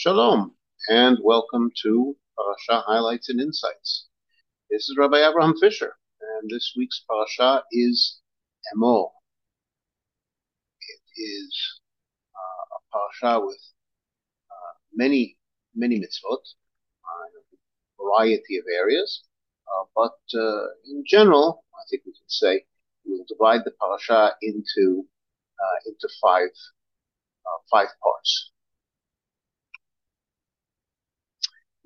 Shalom, and welcome to Parasha Highlights and Insights. This is Rabbi Abraham Fischer, and this week's Parasha is Emor. It is uh, a Parasha with uh, many, many mitzvot, uh, a variety of areas, uh, but uh, in general, I think we can say we will divide the Parasha into uh, into five five parts.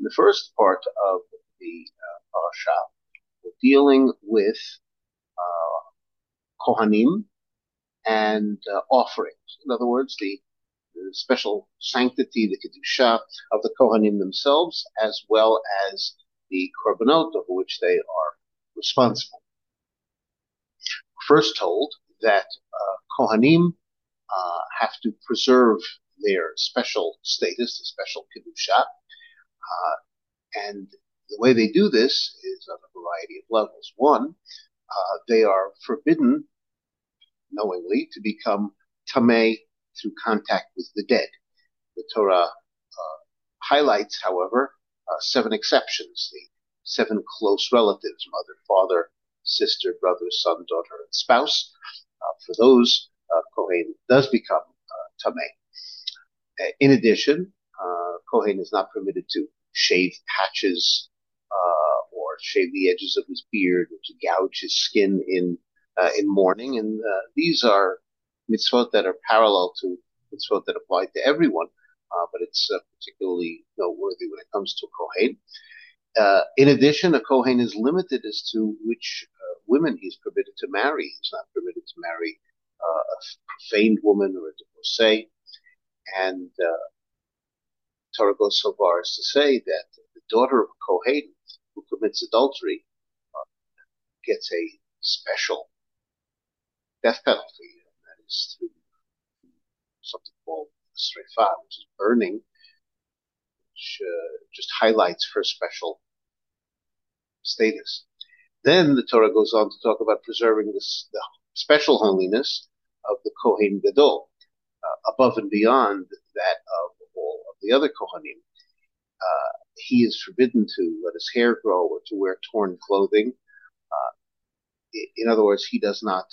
In the first part of the uh, parasha, we're dealing with uh, Kohanim and uh, offerings. In other words, the, the, special sanctity, the Kedusha of the Kohanim themselves, as well as the Korbanot over which they are responsible. First told that uh, Kohanim uh, have to preserve their special status, the special Kedusha, uh, and the way they do this is on a variety of levels. One, uh, they are forbidden knowingly to become tameh through contact with the dead. The Torah uh, highlights, however, uh, seven exceptions: the seven close relatives, mother, father, sister, brother, son, daughter, and spouse. Uh, for those, Kohen does become tameh. In addition, Kohen is not permitted to shave patches uh, or shave the edges of his beard or to gouge his skin in uh, in mourning. And uh, these are mitzvot that are parallel to mitzvot that apply to everyone, uh, but it's uh, particularly noteworthy when it comes to Kohen. Uh, in addition, a Kohen is limited as to which women he's permitted to marry. He's not permitted to marry a profaned woman or a divorcee. And Torah goes so far as to say that the daughter of a Kohen who commits adultery uh, gets a special death penalty, and that is through something called srefa, which is burning, which uh, just highlights her special status. Then the Torah goes on to talk about preserving this, the special holiness of the Kohen Gadol, uh, above and beyond that of the other Kohanim, uh, he is forbidden to let his hair grow or to wear torn clothing. Uh, in other words, he does not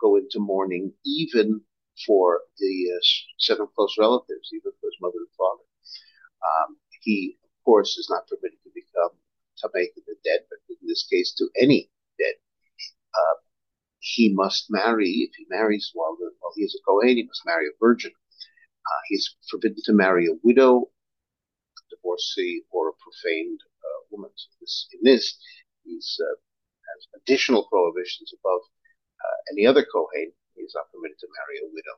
go into mourning even for the uh, seven close relatives, even for his mother and father. Um, he, of course, is not permitted to become tameh to the dead, but in this case, to any dead. Uh, he must marry, if he marries while, the, while he is a Kohen, he must marry a virgin. Uh, he's forbidden to marry a widow, a divorcee, or a profaned uh, woman. So this, in this, he's uh, has additional prohibitions above uh, any other Kohen. He's not permitted to marry a widow.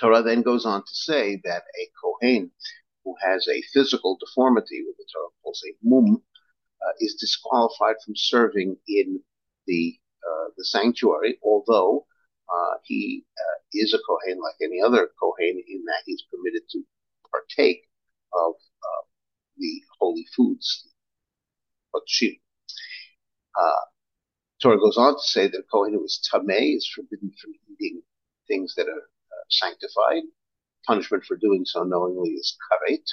Torah then goes on to say that a Kohen who has a physical deformity, what the Torah calls a mum, uh, is disqualified from serving in the uh, the sanctuary, although uh, he uh, is a Kohen like any other Kohen in that he's permitted to partake of uh, the holy foods, Kodshim. Uh, Torah goes on to say that a Kohen who is Tameh is forbidden from eating things that are uh, sanctified. Punishment for doing so knowingly is karet.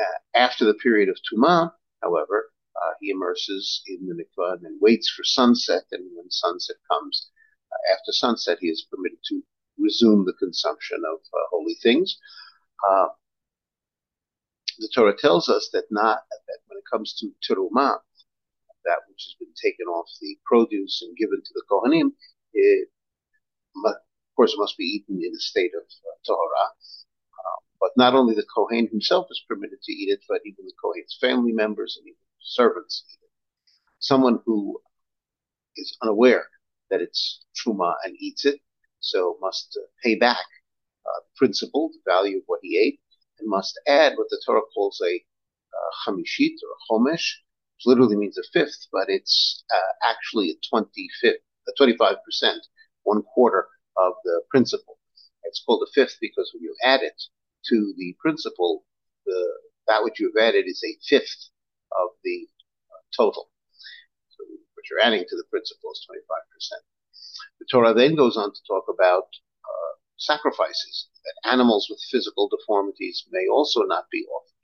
Uh, after the period of Tumah, however, uh, he immerses in the mikvah and waits for sunset, and when sunset comes, after sunset, he is permitted to resume the consumption of uh, holy things. Uh, the Torah tells us that not that when it comes to terumah, that which has been taken off the produce and given to the kohanim, it, of course, must be eaten in a state of uh, tahara. Uh, but not only the kohen himself is permitted to eat it, but even the kohen's family members and even servants eat it. Someone who is unaware that it's truma and eats it, so must uh, pay back uh, the principal, the value of what he ate, and must add what the Torah calls a uh, chamishit or a chomesh, which literally means a fifth, but it's uh, actually a 25th, a 25%, one quarter of the principal. It's called a fifth because when you add it to the principal, the that which you have added is a fifth of the uh, total you're adding to the principal is 25%. The Torah then goes on to talk about uh, sacrifices that animals with physical deformities may also not be offered.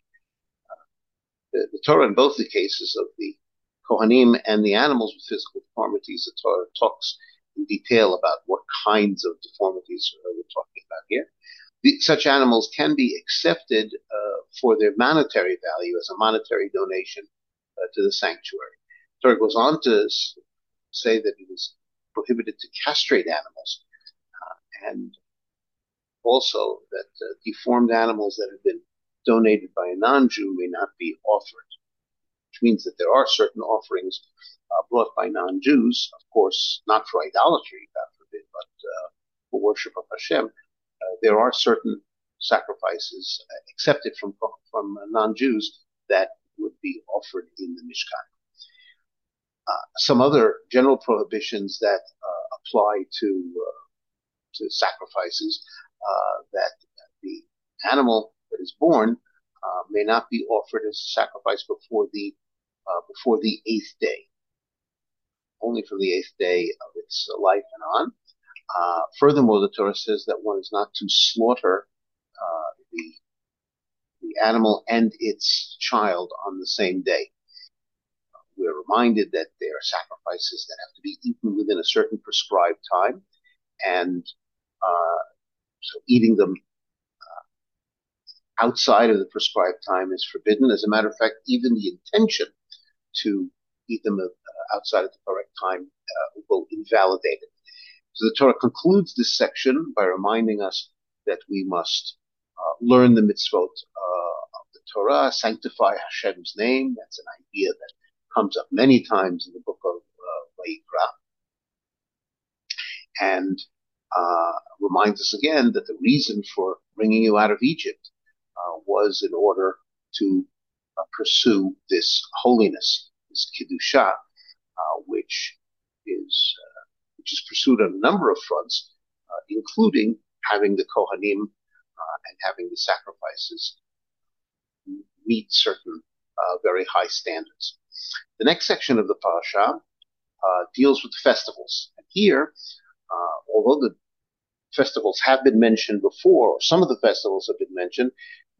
Uh, the, the, Torah, in both the cases of the Kohanim and the animals with physical deformities, the Torah talks in detail about what kinds of deformities we're talking about here. The, such animals can be accepted uh, for their monetary value as a monetary donation uh, to the sanctuary. Torah goes on to say that it is prohibited to castrate animals, uh, and also that uh, deformed animals that have been donated by a non-Jew may not be offered, which means that there are certain offerings uh, brought by non-Jews, of course, not for idolatry, God forbid, but uh, for worship of Hashem. Uh, there are certain sacrifices uh, accepted from from non-Jews that would be offered in the Mishkan. Uh, some other general prohibitions that uh, apply to to sacrifices that the animal that is born may not be offered as a sacrifice before the before the eighth day only from the eighth day of its life and on. Uh, furthermore, the Torah says that one is not to slaughter uh, the the animal and its child on the same day. We're reminded that there are sacrifices that have to be eaten within a certain prescribed time, and uh, so eating them uh, outside of the prescribed time is forbidden. As a matter of fact, even the intention to eat them uh, outside of the correct time uh, will invalidate it. So the Torah concludes this section by reminding us that we must uh, learn the mitzvot uh, of the Torah, sanctify Hashem's name. That's an idea that comes up many times in the book of uh, Vayikra. And uh, reminds us again that the reason for bringing you out of Egypt uh, was in order to uh, pursue this holiness, this kedusha, which is which is pursued on a number of fronts, including having the Kohanim uh, and having the sacrifices meet certain uh, very high standards. The next section of the parasha uh, deals with the festivals. And here, although the festivals have been mentioned before, or some of the festivals have been mentioned,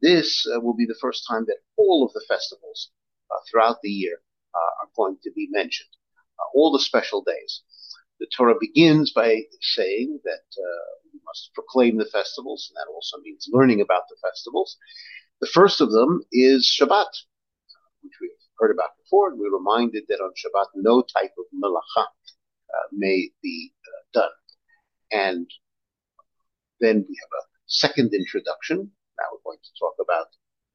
this uh, will be the first time that all of the festivals uh, throughout the year uh, are going to be mentioned, all the special days. The Torah begins by saying that we must proclaim the festivals, and that also means learning about the festivals. The first of them is Shabbat, which we've heard about before, and we're reminded that on Shabbat no type of melacha uh, may be uh, done. And then we have a second introduction. Now we're going to talk about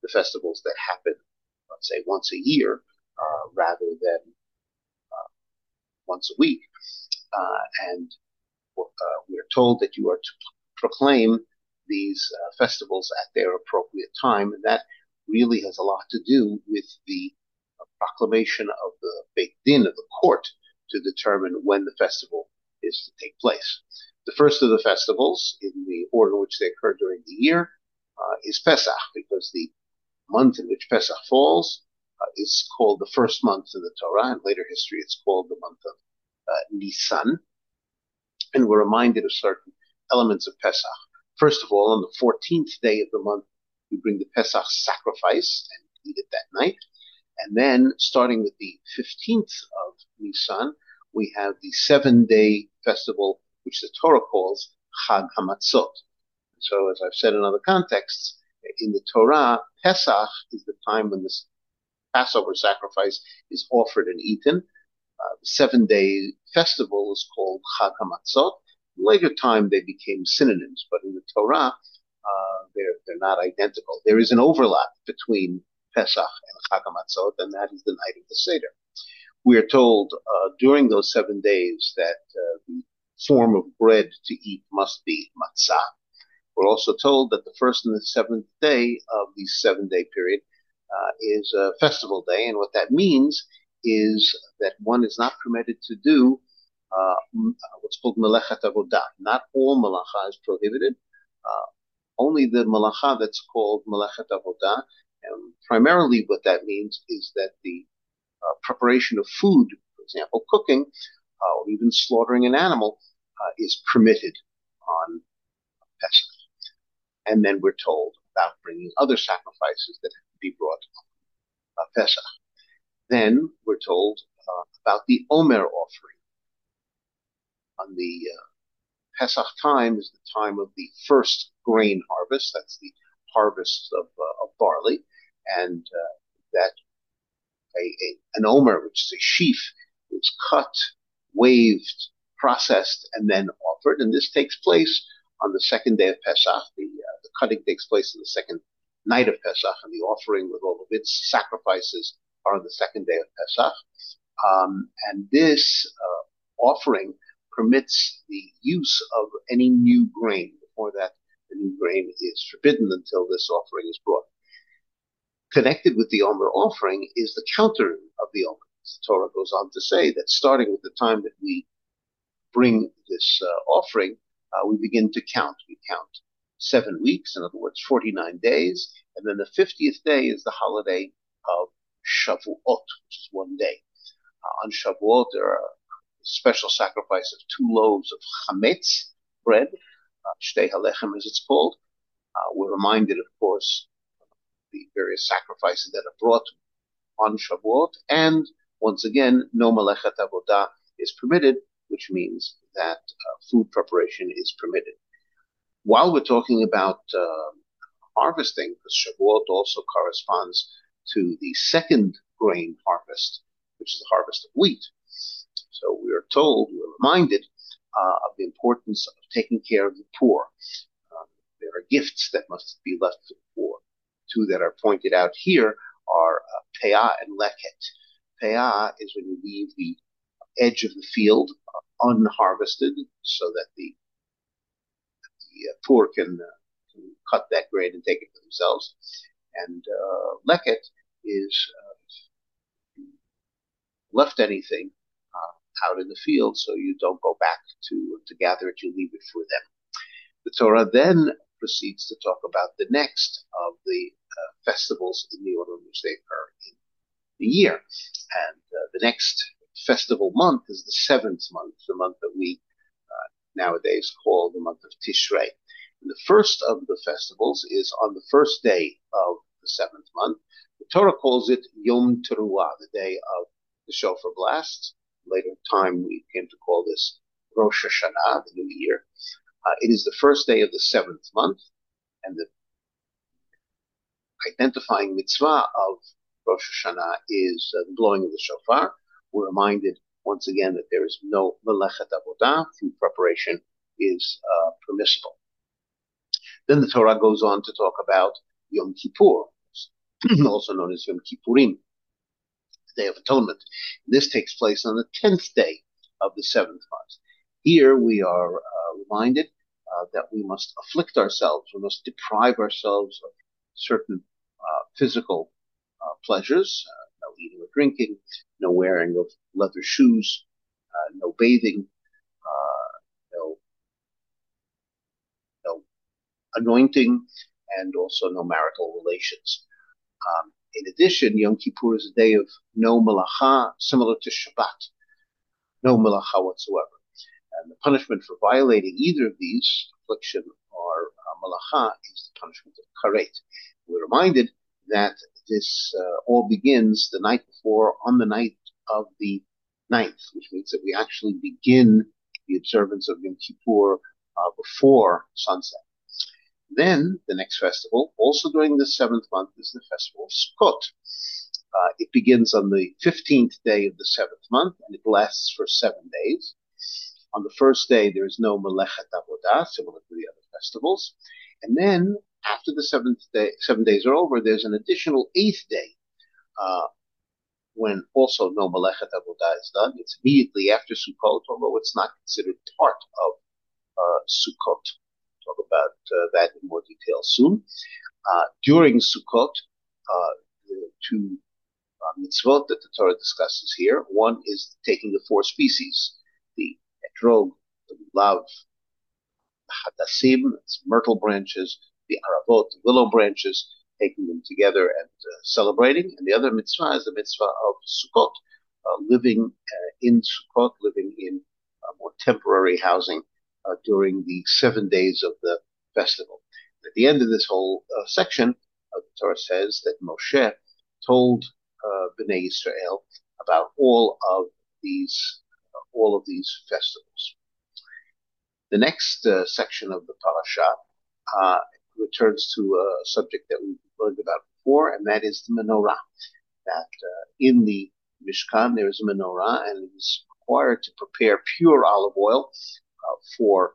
the festivals that happen, let's say, once a year uh, rather than uh, once a week. Uh, and uh, we are told that you are to proclaim these festivals at their appropriate time, and that really has a lot to do with the uh, proclamation of the Beit Din of the court to determine when the festival is to take place. The first of the festivals, in the order in which they occur during the year, uh, is Pesach, because the month in which Pesach falls uh, is called the first month in the Torah. In later history, it's called the month of uh, Nisan and we're reminded of certain elements of Pesach. First of all, on the 14th day of the month, we bring the Pesach sacrifice and eat it that night. And then, starting with the 15th of Nisan, we have the seven day festival, which the Torah calls Chag HaMatzot. So, as I've said in other contexts, in the Torah, Pesach is the time when this Passover sacrifice is offered and eaten. Uh, the seven day festival is called Chag HaMatzot. Later time, they became synonyms, but in the Torah, uh, they're, they're not identical. There is an overlap between Pesach and Chag HaMatzot, and that is the night of the Seder. We are told uh, during those seven days that uh, the form of bread to eat must be matzah. We're also told that the first and the seventh day of the seven day period uh, is a festival day, and what that means is that one is not permitted to do uh, what's called melechat avodah. Not all melacha is prohibited. Uh, only the melacha that's called melechat avodah. And primarily what that means is that the uh, preparation of food, for example, cooking, uh, or even slaughtering an animal, uh, is permitted on Pesach. and then we're told about bringing other sacrifices that have to be brought on uh, Pesach. Then we're told uh, about the Omer offering. On the uh, Pesach time is the time of the first grain harvest. That's the harvest of, uh, of barley, and uh, that a, a, an Omer, which is a sheaf, is cut, waved, processed, and then offered. And this takes place on the second day of Pesach. The, uh, the cutting takes place on the second night of Pesach, and the offering with all of its sacrifices are on the second day of Pesach. Um, and this uh, offering permits the use of any new grain. Before that, the new grain is forbidden until this offering is brought. Connected with the Omer offering is the counter of the Omer. The Torah goes on to say that starting with the time that we bring this uh, offering, uh, we begin to count. We count seven weeks, in other words, 49 days, and then the 50th day is the holiday of Shavuot, which is one day. Uh, on Shavuot, there are special sacrifice of two loaves of chametz bread, uh, halechem as it's called. Uh, we're reminded, of course, of the various sacrifices that are brought on Shavuot, and once again, no malechet avodah is permitted, which means that uh, food preparation is permitted. While we're talking about uh, harvesting, because Shavuot also corresponds to the second grain harvest, which is the harvest of wheat. So we are told, we're reminded uh, of the importance of taking care of the poor. Um, there are gifts that must be left for the poor. Two that are pointed out here are uh, peah and leket. Peah is when you leave the edge of the field uh, unharvested so that the, the uh, poor can, uh, can, cut that grain and take it for themselves. And uh, leket is left anything out in the field so you don't go back to, to gather it, you leave it for them. The Torah then proceeds to talk about the next of the uh, festivals in the order in which they occur in the year. And uh, the next festival month is the seventh month, the month that we uh, nowadays call the month of Tishrei. And the first of the festivals is on the first day of the seventh month, the Torah calls it Yom Teruah, the day of the shofar blast. Later time, we came to call this Rosh Hashanah, the new year. Uh, it is the first day of the seventh month, and the identifying mitzvah of Rosh Hashanah is uh, the blowing of the shofar. We're reminded once again that there is no melechet avodah, food preparation is uh, permissible. Then the Torah goes on to talk about Yom Kippur, also known as Yom Kippurim, the Day of Atonement. This takes place on the 10th day of the seventh month. Here we are uh, reminded uh, that we must afflict ourselves, we must deprive ourselves of certain uh, physical uh, pleasures, uh, no eating or drinking, no wearing of leather shoes, uh, no bathing, no, no anointing, and also no marital relations. Um, in addition, Yom Kippur is a day of no malacha, similar to Shabbat, no malacha whatsoever. And the punishment for violating either of these, affliction or uh, malacha, is the punishment of karet. We're reminded that this uh, all begins the night before, on the night of the ninth, which means that we actually begin the observance of Yom Kippur uh, before sunset. Then the next festival, also during the seventh month, is the festival of Sukkot. Uh, it begins on the 15th day of the seventh month and it lasts for seven days. On the first day, there is no Melechet Avodah, similar to the other festivals. And then after the seventh day, seven days are over, there's an additional eighth day, uh, when also no Melechet Avodah is done. It's immediately after Sukkot, although it's not considered part of uh, Sukkot talk about uh, that in more detail soon. Uh, during Sukkot, uh, the two mitzvot that the Torah discusses here, one is taking the four species, the etrog, the lav, the hadassim, myrtle branches, the aravot, the willow branches, taking them together and uh, celebrating. And the other mitzvah is the mitzvah of Sukkot, uh, living uh, in Sukkot, living in more temporary housing uh, during the seven days of the festival. At the end of this whole uh, section, the Torah says that Moshe told uh, Bnei Israel about all of these uh, all of these festivals. The next uh, section of the parasha uh, returns to a subject that we've learned about before, and that is the menorah. That uh, in the Mishkan there is a menorah, and it is required to prepare pure olive oil uh, for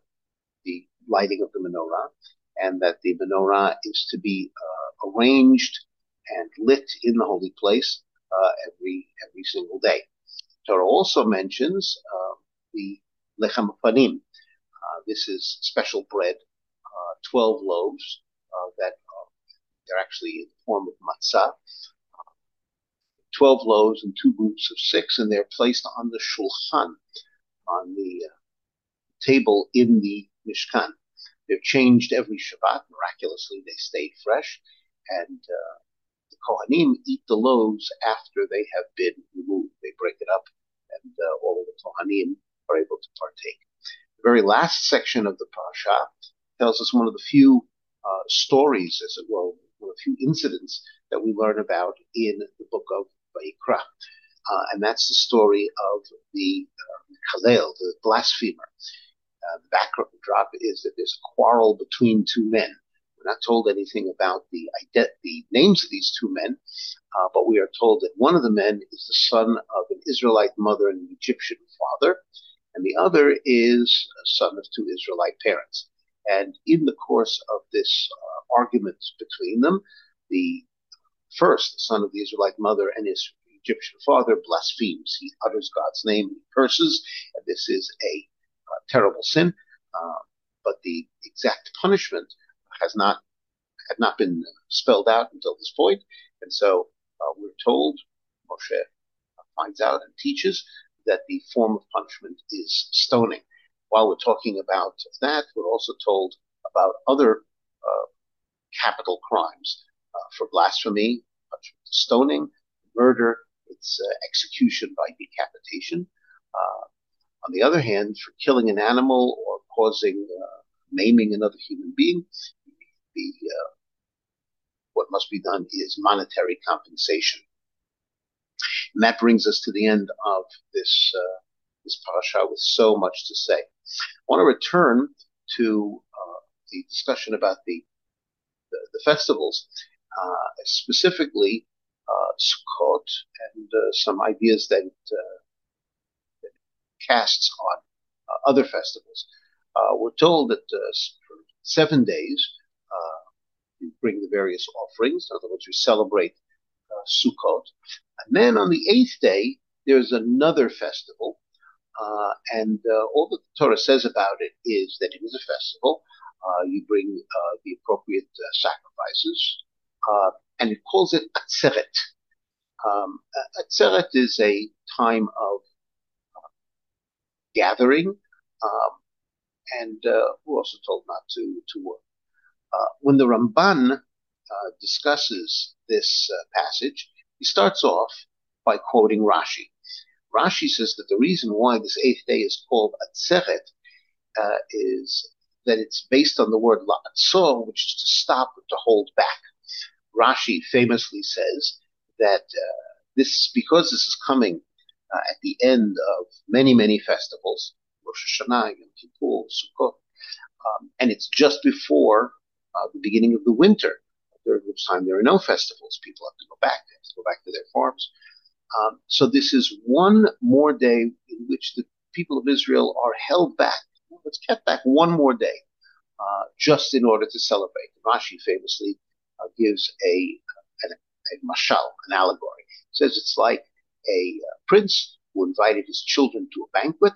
the lighting of the menorah, and that the menorah is to be uh, arranged and lit in the holy place uh, every every single day. Torah also mentions uh, the lechem panim. Uh, this is special bread, uh, twelve loaves that they're actually in the form of matzah. 12 loaves and two groups of six, and they're placed on the shulchan, on the uh, table in the Mishkan. They're changed every Shabbat. Miraculously, they stay fresh, and uh, the Kohanim eat the loaves after they have been removed. They break it up, and uh, all of the Kohanim are able to partake. The very last section of the parasha tells us one of the few uh, stories, as it were, one of the few incidents that we learn about in the book of Vayikra. Uh, and that's the story of the uh, Kalel, the blasphemer. Uh, the backdrop is that there's a quarrel between two men. We're not told anything about the, the names of these two men, uh, but we are told that one of the men is the son of an Israelite mother and an Egyptian father, and the other is a son of two Israelite parents. And in the course of this uh, argument between them, the first, the son of the Israelite mother and his Egyptian father, blasphemes. He utters God's name, he curses, and this is a terrible sin. Uh, but the exact punishment has not had not been spelled out until this point, and so uh, we're told Moshe finds out and teaches that the form of punishment is stoning. While we're talking about that, we're also told about other uh, capital crimes uh, for blasphemy, stoning, murder, it's uh, execution by decapitation. Uh, on the other hand, for killing an animal or causing uh, maiming another human being, the, what must be done is monetary compensation. And that brings us to the end of this uh, this parasha with so much to say. I want to return to uh, the discussion about the the, the festivals, uh, specifically Sukkot and some ideas that casts on uh, other festivals. Uh, we're told that uh, for seven days you bring the various offerings. In other words, you celebrate Sukkot, and then on the eighth day there's another festival. Uh, and uh, all that the Torah says about it is that it is a festival. Uh, you bring the appropriate sacrifices, and it calls it Atzeret. Um, Atzeret is a time of gathering, um, and uh, we're also told not to to work. Uh, when the Ramban uh, discusses this uh, passage, he starts off by quoting Rashi. Rashi says that the reason why this eighth day is called Atzeret uh, is that it's based on the word la'atzor, which is to stop or to hold back. Rashi famously says that uh, this, because this is coming at the end of many, many festivals, Rosh Hashanah, Yom Kippur, Sukkot, um, and it's just before uh, the beginning of the winter, during which time there are no festivals. People have to go back, they have to go back to their farms. Um, so this is one more day in which the people of Israel are held back. It's kept back one more day, uh, just in order to celebrate. Rashi famously uh, gives a, a, mashal, an allegory. Says it's like a uh, prince who invited his children to a banquet.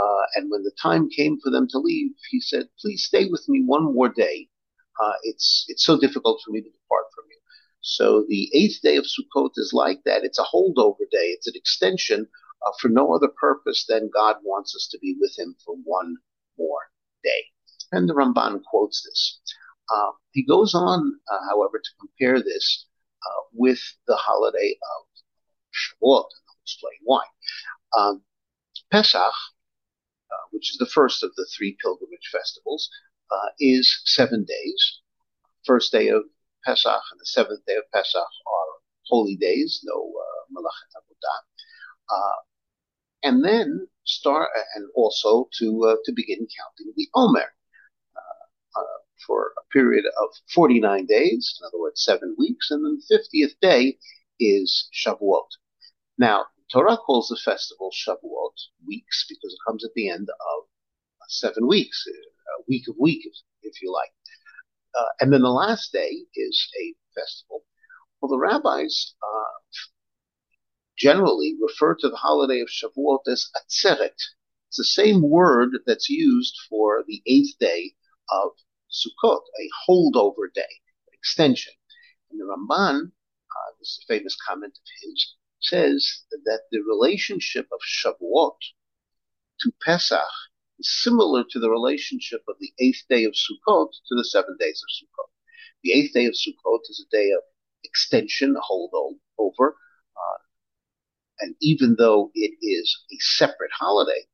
Uh, and when the time came for them to leave, he said, "Please stay with me one more day. Uh, it's it's so difficult for me to depart from you." So the eighth day of Sukkot is like that. It's a holdover day. It's an extension uh, for no other purpose than God wants us to be with Him for one more day. And the Ramban quotes this. Uh, he goes on, uh, however, to compare this with the holiday of Shavuot, and I'll explain why. Um, Pesach, uh, which is the first of the three pilgrimage festivals, uh, is seven days. first day of Pesach and the seventh day of Pesach are holy days, no uh, Malachet Avodah. Uh, and then start, and also to uh, to begin counting the Omer uh, uh, for a period of 49 days, in other words, seven weeks, and then the 50th day is Shavuot. Now, Torah calls the festival Shavuot weeks because it comes at the end of seven weeks, a week of week, if, if you like. Uh, and then the last day is a festival. Well, the rabbis uh, generally refer to the holiday of Shavuot as Atzeret. It's the same word that's used for the eighth day of Sukkot, a holdover day, an extension. And the Ramban, uh, this famous comment of his, says that the relationship of Shavuot to Pesach is similar to the relationship of the eighth day of Sukkot to the seven days of Sukkot. The eighth day of Sukkot is a day of extension, holdover, uh, and even though it is a separate holiday,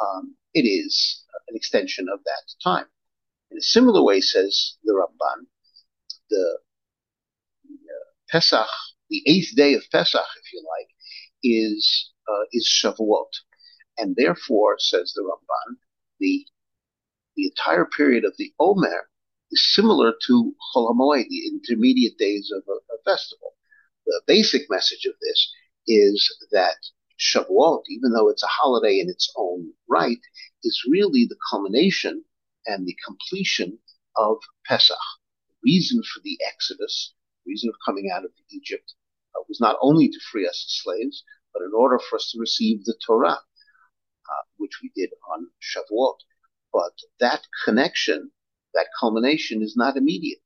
um, it is an extension of that time. In a similar way, says the Ramban, the Pesach, the eighth day of Pesach, if you like, is uh, is Shavuot, and therefore, says the Ramban, the the entire period of the Omer is similar to Chol Hamoed, the intermediate days of a, a festival. The basic message of this is that Shavuot, even though it's a holiday in its own right, is really the culmination and the completion of Pesach. The reason for the Exodus, reason of coming out of Egypt, uh, was not only to free us as slaves, but in order for us to receive the Torah, uh, which we did on Shavuot. But that connection, that culmination is not immediate.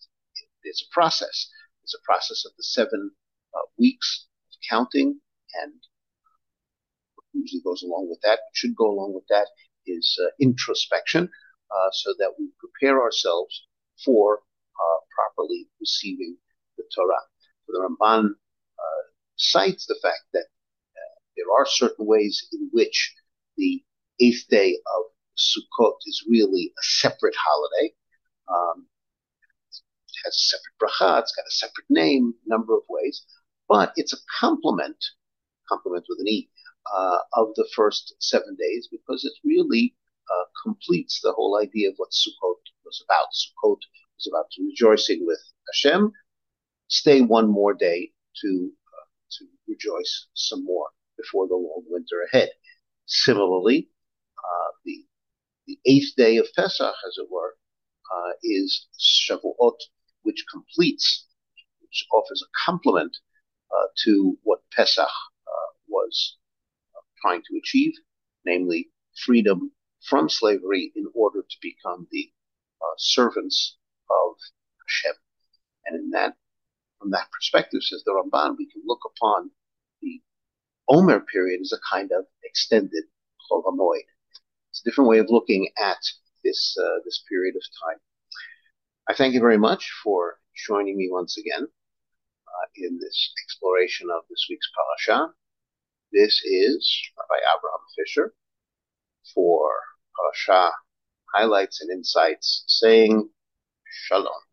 It's a process. It's a process of the seven uh, weeks of counting and usually goes along with that, should go along with that, is uh, introspection, uh, so that we prepare ourselves for uh, properly receiving Torah. So the Ramban uh, cites the fact that uh, there are certain ways in which the eighth day of Sukkot is really a separate holiday. Um, it has a separate bracha, it's got a separate name, number of ways, but it's a complement complement with an E, uh, of the first seven days because it really uh, completes the whole idea of what Sukkot was about. Sukkot was about rejoicing with Hashem. Stay one more day to uh, to rejoice some more before the long winter ahead. Similarly, uh, the the eighth day of Pesach, as it were, uh, is Shavuot, which completes, which offers a complement uh, to what Pesach was trying to achieve, namely freedom from slavery in order to become the uh, servants of Hashem. And in that, from that perspective, says the Ramban, we can look upon the Omer period as a kind of extended Chol Hamoed. It's a different way of looking at this uh, this period of time. I thank you very much for joining me once again uh, in this exploration of this week's parasha. This is Rabbi Abraham Fischer for Parasha Highlights and Insights saying Shalom.